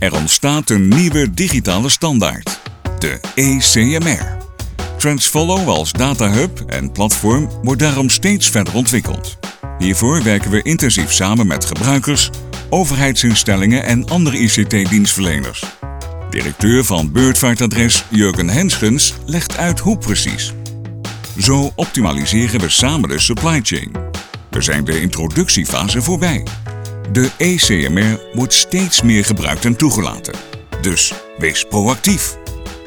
Er ontstaat een nieuwe digitale standaard, de ECMR. Transfollow als datahub en platform wordt daarom steeds verder ontwikkeld. Hiervoor werken we intensief samen met gebruikers, overheidsinstellingen en andere ICT-dienstverleners. Directeur van Beurtvaartadres Jurgen Henschens legt uit hoe precies. Zo optimaliseren we samen de supply chain. We zijn de introductiefase voorbij. De ECMR wordt steeds meer gebruikt en toegelaten. Dus wees proactief.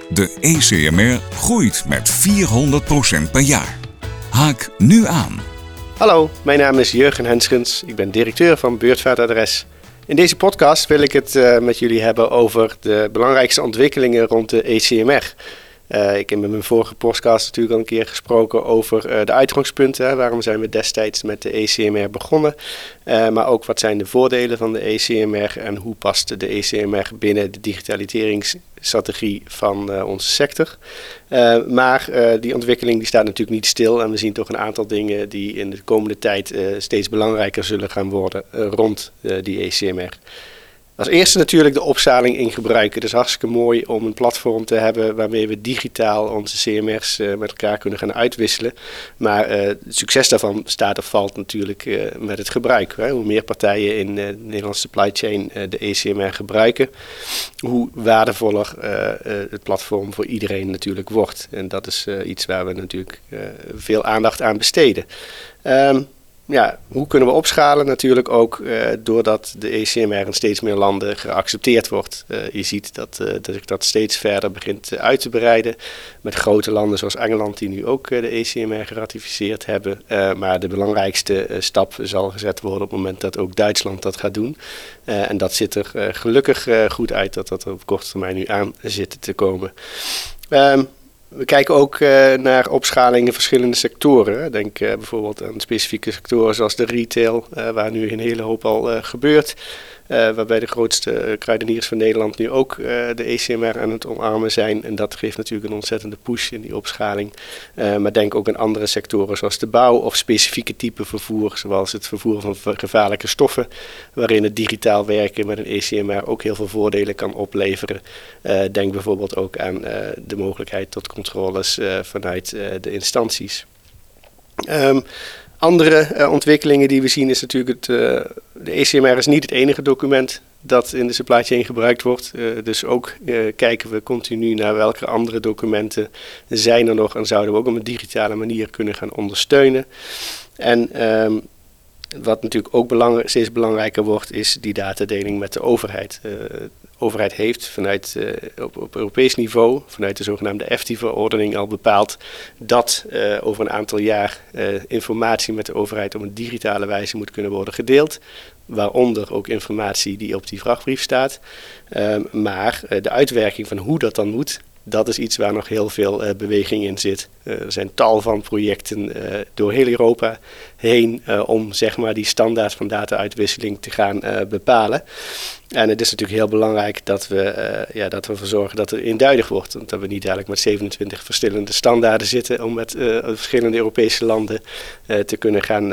De ECMR groeit met 400% per jaar. Haak nu aan. Hallo, mijn naam is Jurgen Henschens. Ik ben directeur van Beurtvaartadres. In deze podcast wil ik het uh, met jullie hebben over de belangrijkste ontwikkelingen rond de ECMR. Uh, ik heb met mijn vorige podcast natuurlijk al een keer gesproken over uh, de uitgangspunten. Hè. Waarom zijn we destijds met de ECMR begonnen? Uh, maar ook wat zijn de voordelen van de ECMR en hoe past de ECMR binnen de digitaliseringsstrategie van onze sector? maar die ontwikkeling die staat natuurlijk niet stil en we zien toch een aantal dingen die in de komende tijd steeds belangrijker zullen gaan worden rond die ECMR. Als eerste natuurlijk de opzaling in gebruik. Het is hartstikke mooi om een platform te hebben waarmee we digitaal onze CMR's eh, met elkaar kunnen gaan uitwisselen. Maar uh, het succes daarvan staat of valt natuurlijk uh, met het gebruik. Hè. Hoe meer partijen in de Nederlandse supply chain de ECMR gebruiken, hoe waardevoller het platform voor iedereen natuurlijk wordt. En dat is iets waar we natuurlijk veel aandacht aan besteden. Um, ja, hoe kunnen we opschalen? Natuurlijk ook uh, doordat de ECMR in steeds meer landen geaccepteerd wordt. Uh, je ziet dat, uh, dat dat steeds verder begint uit te breiden. Met grote landen zoals Engeland, die nu ook de ECMR geratificeerd hebben. maar de belangrijkste stap zal gezet worden op het moment dat ook Duitsland dat gaat doen. en dat ziet er gelukkig goed uit dat dat op korte termijn nu aan zit te komen. Um, we kijken ook uh, naar opschaling in verschillende sectoren. Denk uh, bijvoorbeeld aan specifieke sectoren zoals de retail, uh, waar nu een hele hoop al gebeurt. Uh, waarbij de grootste kruideniers van Nederland nu ook uh, de ECMR aan het omarmen zijn. En dat geeft natuurlijk een ontzettende push in die opschaling. Maar denk ook aan andere sectoren zoals de bouw of specifieke type vervoer, zoals het vervoer van gevaarlijke stoffen, waarin het digitaal werken met een ECMR ook heel veel voordelen kan opleveren. denk bijvoorbeeld ook aan de mogelijkheid tot controles vanuit de instanties. Um, andere uh, ontwikkelingen die we zien is natuurlijk het, uh, de ECMR is niet het enige document dat in de supply chain gebruikt wordt. Uh, dus ook kijken we continu naar welke andere documenten zijn er nog en zouden we ook op een digitale manier kunnen gaan ondersteunen. En um, wat natuurlijk ook belang, steeds belangrijker wordt, is die datadeling met de overheid. Overheid heeft vanuit, uh, op, op, Europees niveau, vanuit de zogenaamde EFTI-verordening, al bepaald dat uh, over een aantal jaar informatie met de overheid op een digitale wijze moet kunnen worden gedeeld. Waaronder ook informatie die op die vrachtbrief staat. Ehm, maar de uitwerking van hoe dat dan moet, dat is iets waar nog heel veel uh, beweging in zit. Uh, er zijn tal van projecten uh, door heel Europa heen om zeg maar, die standaard van data-uitwisseling te gaan bepalen. En het is natuurlijk heel belangrijk dat we, ja, dat we ervoor zorgen dat het eenduidig wordt. Dat we niet eigenlijk met 27 verschillende standaarden zitten om met verschillende Europese landen te kunnen gaan,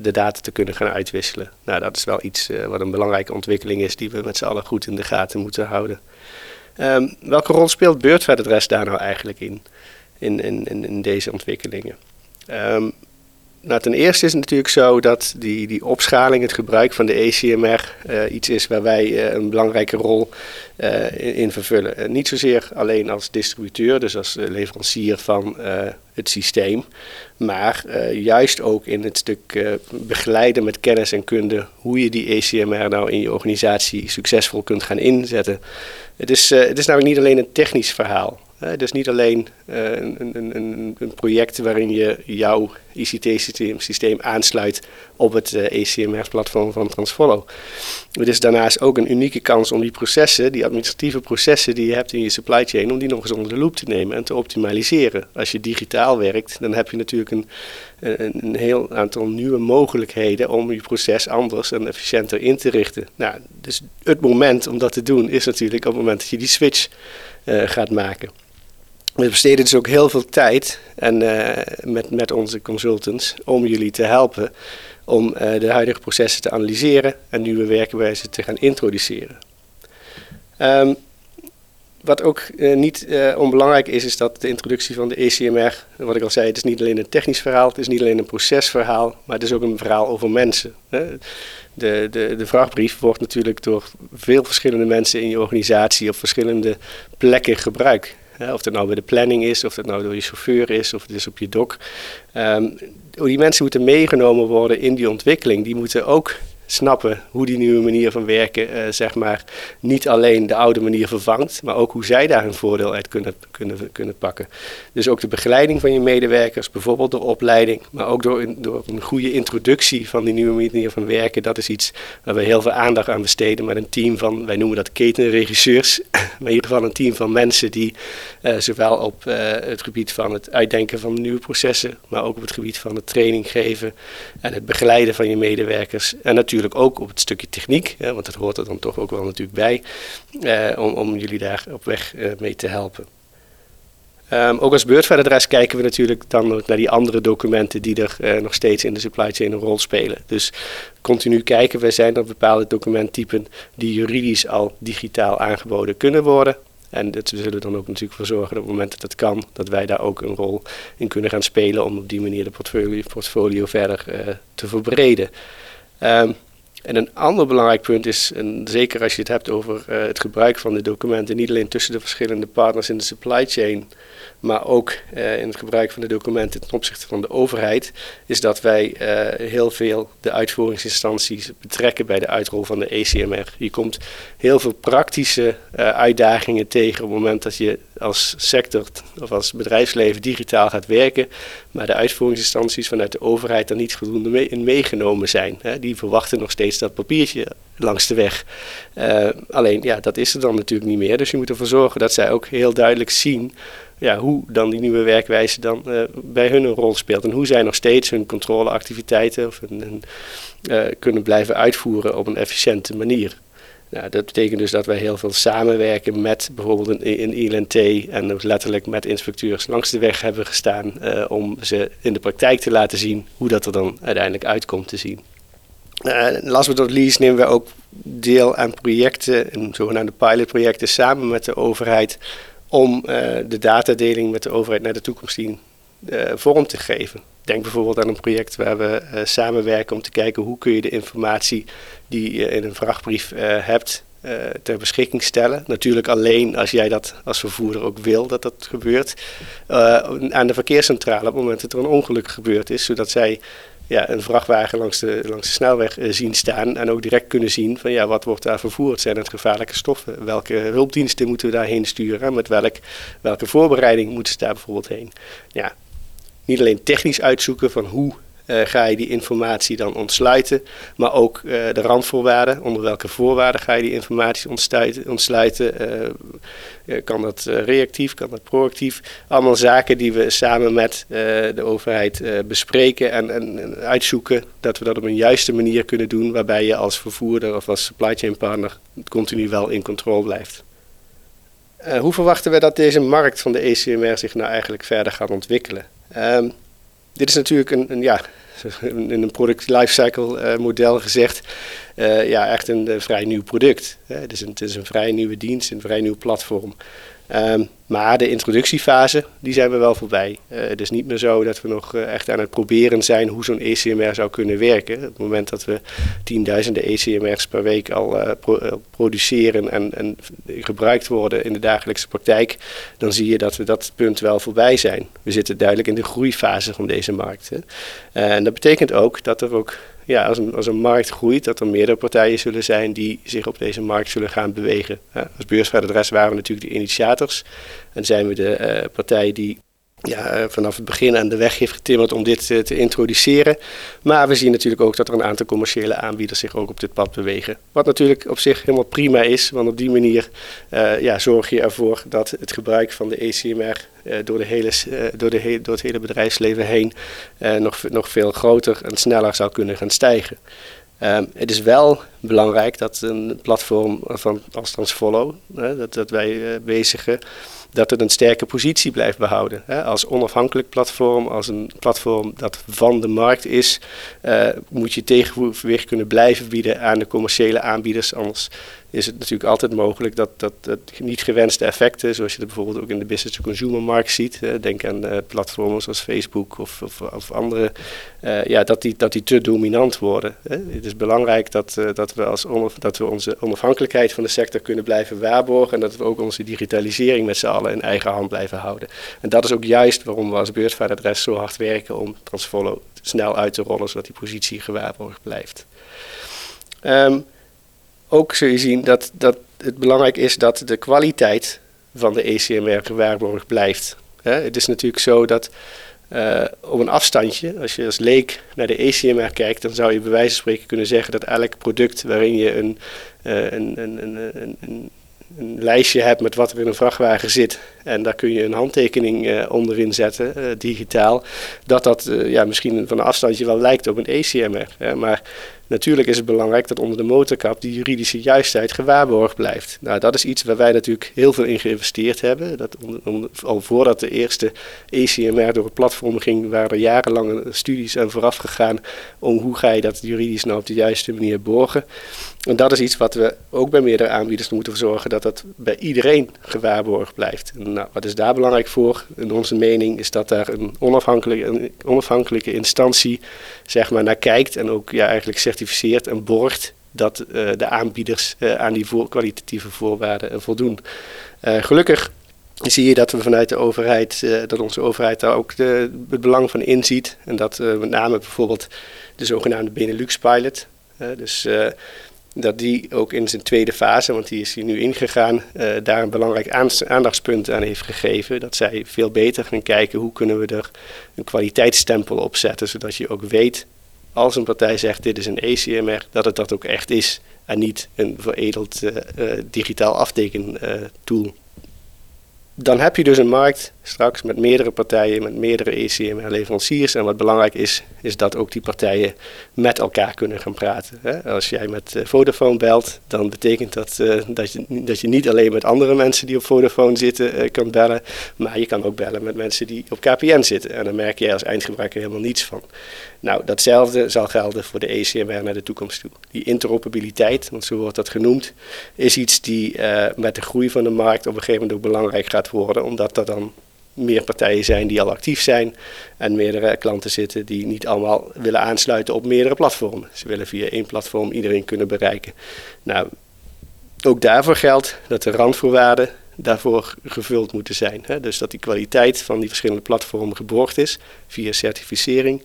de data te kunnen gaan uitwisselen. Nou, dat is wel iets wat een belangrijke ontwikkeling is die we met z'n allen goed in de gaten moeten houden. Um, welke rol speelt beurtvaartadres daar nou eigenlijk in, in, in, in deze ontwikkelingen? Um, nou, ten eerste is het natuurlijk zo dat die, die opschaling, het gebruik van de ECMR, uh, iets is waar wij uh, een belangrijke rol uh, in, in, vervullen. niet zozeer alleen als distributeur, dus als leverancier van het systeem, maar juist ook in het stuk begeleiden met kennis en kunde hoe je die ECMR nou in je organisatie succesvol kunt gaan inzetten. Het is, het is namelijk niet alleen een technisch verhaal. Dus niet alleen uh, een, een, een, project waarin je jouw ICT-systeem systeem aansluit op het uh, eh, ECMR-platform van Transfollow. Het is daarnaast ook een unieke kans om die processen, die administratieve processen die je hebt in je supply chain, om die nog eens onder de loep te nemen en te optimaliseren. Als je digitaal werkt, dan heb je natuurlijk een, een, heel aantal nieuwe mogelijkheden om je proces anders en efficiënter in te richten. Nou, dus het moment om dat te doen is natuurlijk op het moment dat je die switch gaat maken. We besteden dus ook heel veel tijd en, uh, met, met onze consultants om jullie te helpen om uh, de huidige processen te analyseren en nieuwe werkwijzen te gaan introduceren. Um, wat ook uh, niet onbelangrijk is, is dat de introductie van de ECMR, wat ik al zei, het is niet alleen een technisch verhaal, het is niet alleen een procesverhaal, maar het is ook een verhaal over mensen. Hè. De, de, de vraagbrief wordt natuurlijk door veel verschillende mensen in je organisatie op verschillende plekken gebruikt. Of het nou bij de planning is, of het nou door je chauffeur is, of het is op je dok. Um, die mensen moeten meegenomen worden in die ontwikkeling. Die moeten ook snappen hoe die nieuwe manier van werken, uh, zeg maar, niet alleen de oude manier vervangt, maar ook hoe zij daar hun voordeel uit kunnen, kunnen, kunnen pakken. Dus ook de begeleiding van je medewerkers, bijvoorbeeld door opleiding, maar ook door, door een goede introductie van die nieuwe manier van werken, dat is iets waar we heel veel aandacht aan besteden met een team van, wij noemen dat ketenregisseurs, maar in ieder geval een team van mensen die uh, zowel op uh, het gebied van het uitdenken van nieuwe processen, maar ook op het gebied van het training geven en het begeleiden van je medewerkers en natuurlijk natuurlijk ook op het stukje techniek, want dat hoort er dan toch ook wel natuurlijk bij, eh, om, om jullie daar op weg eh, mee te helpen. Um, ook als beurtvaardadres kijken we natuurlijk dan naar die andere documenten die er uh, nog steeds in de supply chain een rol spelen. Dus continu kijken we, zijn er bepaalde documenttypen die juridisch al digitaal aangeboden kunnen worden. En dat, we zullen dan ook natuurlijk voor zorgen dat op het moment dat het kan, dat wij daar ook een rol in kunnen gaan spelen om op die manier de portfolio, portfolio verder uh, te verbreden. Um, en een ander belangrijk punt is, en zeker als je het hebt over uh, het gebruik van de documenten, niet alleen tussen de verschillende partners in de supply chain, maar ook uh, in het gebruik van de documenten ten opzichte van de overheid, is dat wij uh, heel veel de uitvoeringsinstanties betrekken bij de uitrol van de ECMR. Je komt heel veel praktische uitdagingen tegen op het moment dat je als sector of als bedrijfsleven digitaal gaat werken, maar de uitvoeringsinstanties vanuit de overheid er niet voldoende in meegenomen zijn. Hè. Die verwachten nog steeds dat papiertje langs de weg. Uh, alleen ja, dat is er dan natuurlijk niet meer. Dus je moet ervoor zorgen dat zij ook heel duidelijk zien ja, hoe dan die nieuwe werkwijze dan uh, bij hun een rol speelt. En hoe zij nog steeds hun controleactiviteiten of uh, kunnen blijven uitvoeren op een efficiënte manier. Nou, dat betekent dus dat wij heel veel samenwerken met bijvoorbeeld een, ILNT en letterlijk met inspecteurs langs de weg hebben gestaan om ze in de praktijk te laten zien hoe dat er dan uiteindelijk uitkomt te zien. Uh, last but not least nemen we ook deel aan projecten, en zogenaamde pilotprojecten, samen met de overheid om uh, de datadeling met de overheid naar de toekomst zien uh, vorm te geven. Denk bijvoorbeeld aan een project waar we samenwerken om te kijken hoe kun je de informatie die je in een vrachtbrief hebt ter beschikking stellen. Natuurlijk alleen als jij dat als vervoerder ook wil dat dat gebeurt. aan de verkeerscentrale op het moment dat er een ongeluk gebeurd is, zodat zij ja, een vrachtwagen langs de, langs de snelweg uh, zien staan. En ook direct kunnen zien van ja, wat wordt daar vervoerd? Zijn het gevaarlijke stoffen? Welke hulpdiensten moeten we daarheen sturen? Met welk, welke voorbereiding moeten ze daar bijvoorbeeld heen? Ja, niet alleen technisch uitzoeken van hoe ga je die informatie dan ontsluiten, maar ook uh, de randvoorwaarden. Onder welke voorwaarden ga je die informatie ontsluiten? Uh, kan dat reactief, kan dat proactief? Allemaal zaken die we samen met de overheid bespreken en, en, en, uitzoeken dat we dat op een juiste manier kunnen doen, waarbij je als vervoerder of als supply chain partner continu wel in controle blijft. hoe verwachten we dat deze markt van de ECMR zich nou eigenlijk verder gaat ontwikkelen? Um, dit is natuurlijk een, een ja, in een product lifecycle uh, model gezegd, uh, ja, echt een vrij nieuw product. Het is, een, is een vrij nieuwe dienst, een vrij nieuw platform. Um, maar de introductiefase, die zijn we wel voorbij. Uh, het is niet meer zo dat we nog uh, echt aan het proberen zijn hoe zo'n ECMR zou kunnen werken. Op het moment dat we tienduizenden ECMR's per week al pro produceren en, en, gebruikt worden in de dagelijkse praktijk, dan zie je dat we dat punt wel voorbij zijn. We zitten duidelijk in de groeifase van deze markt. Hè. en dat betekent ook dat er ook ja, als, een, als een markt groeit, dat er meerdere partijen zullen zijn die zich op deze markt zullen gaan bewegen. Als beursvaardadres waren we natuurlijk de initiators en zijn we de uh, partij die ja, eh, vanaf het begin aan de weg heeft getimmerd om dit uh, te introduceren. Maar we zien natuurlijk ook dat er een aantal commerciële aanbieders zich ook op dit pad bewegen. Wat natuurlijk op zich helemaal prima is, want op die manier ja, zorg je ervoor dat het gebruik van de ECMR door, de hele, door, de door het hele bedrijfsleven heen nog, nog veel groter en sneller zou kunnen gaan stijgen. Um, het is wel belangrijk dat een platform van, als Transfollow, dat, dat wij bezigen, dat het een sterke positie blijft behouden. Hè. Als onafhankelijk platform, als een platform dat van de markt is, uh, moet je tegenwicht kunnen blijven bieden aan de commerciële aanbieders. Anders is het natuurlijk altijd mogelijk dat, dat, niet gewenste effecten, zoals je dat bijvoorbeeld ook in de business-to-consumer markt ziet, denk aan uh, platforms zoals Facebook of, of, andere, uh, ja, dat, die, dat die te dominant worden. Hè. Het is belangrijk dat, uh, dat, we als dat we onze onafhankelijkheid van de sector kunnen blijven waarborgen en dat we ook onze digitalisering met z'n allen in eigen hand blijven houden. En dat is ook juist waarom we als beursvaardadres zo hard werken om Transfollow snel uit te rollen, zodat die positie gewaarborgd blijft. Um, ook zul je zien dat, dat het belangrijk is dat de kwaliteit van de ECMR gewaarborgd blijft. het is natuurlijk zo dat uh, op een afstandje, als je als leek naar de ECMR kijkt, dan zou je bij wijze van spreken kunnen zeggen dat elk product waarin je een, een, een, een een lijstje hebt met wat er in een vrachtwagen zit. En daar kun je een handtekening uh, onderin zetten, uh, digitaal. Dat dat uh, ja, misschien van een afstandje wel lijkt op een ECMR. maar Natuurlijk is het belangrijk dat onder de motorkap die juridische juistheid gewaarborgd blijft. Nou, dat is iets waar wij natuurlijk heel veel in geïnvesteerd hebben. Dat al voordat de eerste ECMR door het platform ging, waren er jarenlange studies aan vooraf gegaan om hoe ga je dat juridisch nou op de juiste manier borgen. En dat is iets wat we ook bij meerdere aanbieders moeten zorgen dat dat bij iedereen gewaarborgd blijft. Nou, wat is daar belangrijk voor? In onze mening is dat daar een onafhankelijke, onafhankelijke instantie zeg maar, naar kijkt en ook ja, eigenlijk certificeert en borgt dat uh, de aanbieders uh, aan die kwalitatieve voorwaarden voldoen. Uh, gelukkig zie je dat we vanuit de overheid, dat onze overheid daar ook de, het belang van inziet. En dat met name bijvoorbeeld de zogenaamde Benelux Pilot. dus dat die ook in zijn tweede fase, want die is hier nu ingegaan, uh, daar een belangrijk aandachtspunt aan heeft gegeven. Dat zij veel beter gaan kijken hoe kunnen we er een kwaliteitsstempel op zetten, zodat je ook weet als een partij zegt dit is een ECMR, dat het dat ook echt is en niet een veredeld uh, uh, digitaal aftekentool dan heb je dus een markt straks met meerdere partijen, met meerdere ECMR-leveranciers. En wat belangrijk is, is dat ook die partijen met elkaar kunnen gaan praten. Als jij met eh, Vodafone belt, dan betekent dat uh, dat, je, dat je niet alleen met andere mensen die op Vodafone zitten uh, kan bellen, maar je kan ook bellen met mensen die op KPN zitten. En dan merk jij als eindgebruiker helemaal niets van. Nou, datzelfde zal gelden voor de ECMR naar de toekomst toe. Die interoperabiliteit, want zo wordt dat genoemd, is iets die met de groei van de markt op een gegeven moment ook belangrijk gaat worden, omdat er dan meer partijen zijn die al actief zijn en meerdere klanten zitten die niet allemaal willen aansluiten op meerdere platformen. Ze willen via één platform iedereen kunnen bereiken. Nou, ook daarvoor geldt dat de randvoorwaarden daarvoor gevuld moeten zijn. Hè? Dus dat die kwaliteit van die verschillende platformen geborgd is via certificering.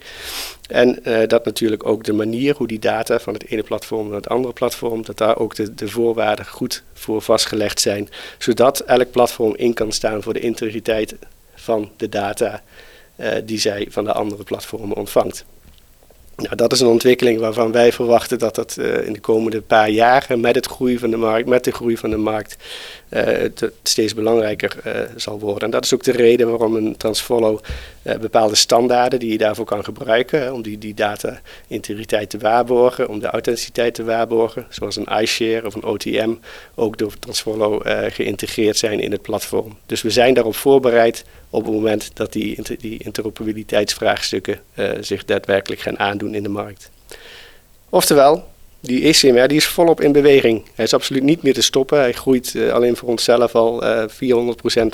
En uh, dat natuurlijk ook de manier hoe die data van het ene platform naar het andere platform, dat daar ook de, de voorwaarden goed voor vastgelegd zijn. Zodat elk platform in kan staan voor de integriteit van de data uh, die zij van de andere platformen ontvangt. Nou, dat is een ontwikkeling waarvan wij verwachten dat dat uh, in de komende paar jaren met het groei van de markt, met de groei van de markt, het steeds belangrijker uh, zal worden. En dat is ook de reden waarom een Transfollow bepaalde standaarden die je daarvoor kan gebruiken, om die, die data-integriteit te waarborgen, om de authenticiteit te waarborgen, zoals een iShare of een OTM, ook door Transfollow geïntegreerd zijn in het platform. Dus we zijn daarop voorbereid op het moment dat die, die interoperabiliteitsvraagstukken zich daadwerkelijk gaan aandoen in de markt. Oftewel, die ECMR die is volop in beweging. Hij is absoluut niet meer te stoppen. Hij groeit uh, alleen voor onszelf al uh, eh,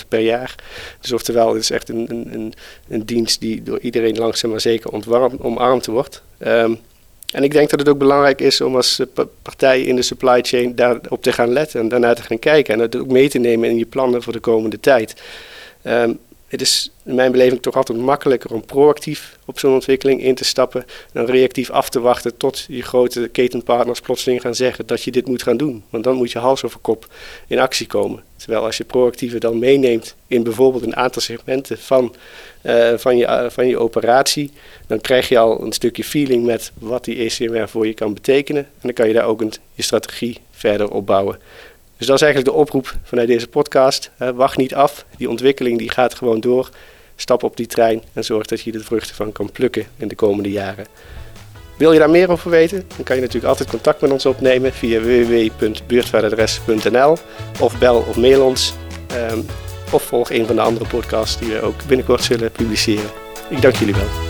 400% per jaar. Dus oftewel, het is echt een, een, een dienst die door iedereen langzaam maar zeker ontwarmd, omarmd wordt. Um, en ik denk dat het ook belangrijk is om als partij in de supply chain daarop te gaan letten en daarnaar te gaan kijken. En dat ook mee te nemen in je plannen voor de komende tijd. Um, het is in mijn beleving toch altijd makkelijker om proactief op zo'n ontwikkeling in te stappen dan reactief af te wachten tot je grote ketenpartners plotseling gaan zeggen dat je dit moet gaan doen. Want dan moet je hals over kop in actie komen. Terwijl als je proactiever dan meeneemt in bijvoorbeeld een aantal segmenten van, uh, van, je, uh, van je operatie, dan krijg je al een stukje feeling met wat die ECMR voor je kan betekenen. En dan kan je daar ook een, je strategie verder opbouwen. Dus dat is eigenlijk de oproep vanuit deze podcast. wacht niet af, die ontwikkeling die gaat gewoon door. Stap op die trein en zorg dat je de vruchten van kan plukken in de komende jaren. Wil je daar meer over weten? Dan kan je natuurlijk altijd contact met ons opnemen via www.beurtvaardadres.nl of bel of mail ons. Um, of volg een van de andere podcasts die we ook binnenkort zullen publiceren. Ik dank jullie wel.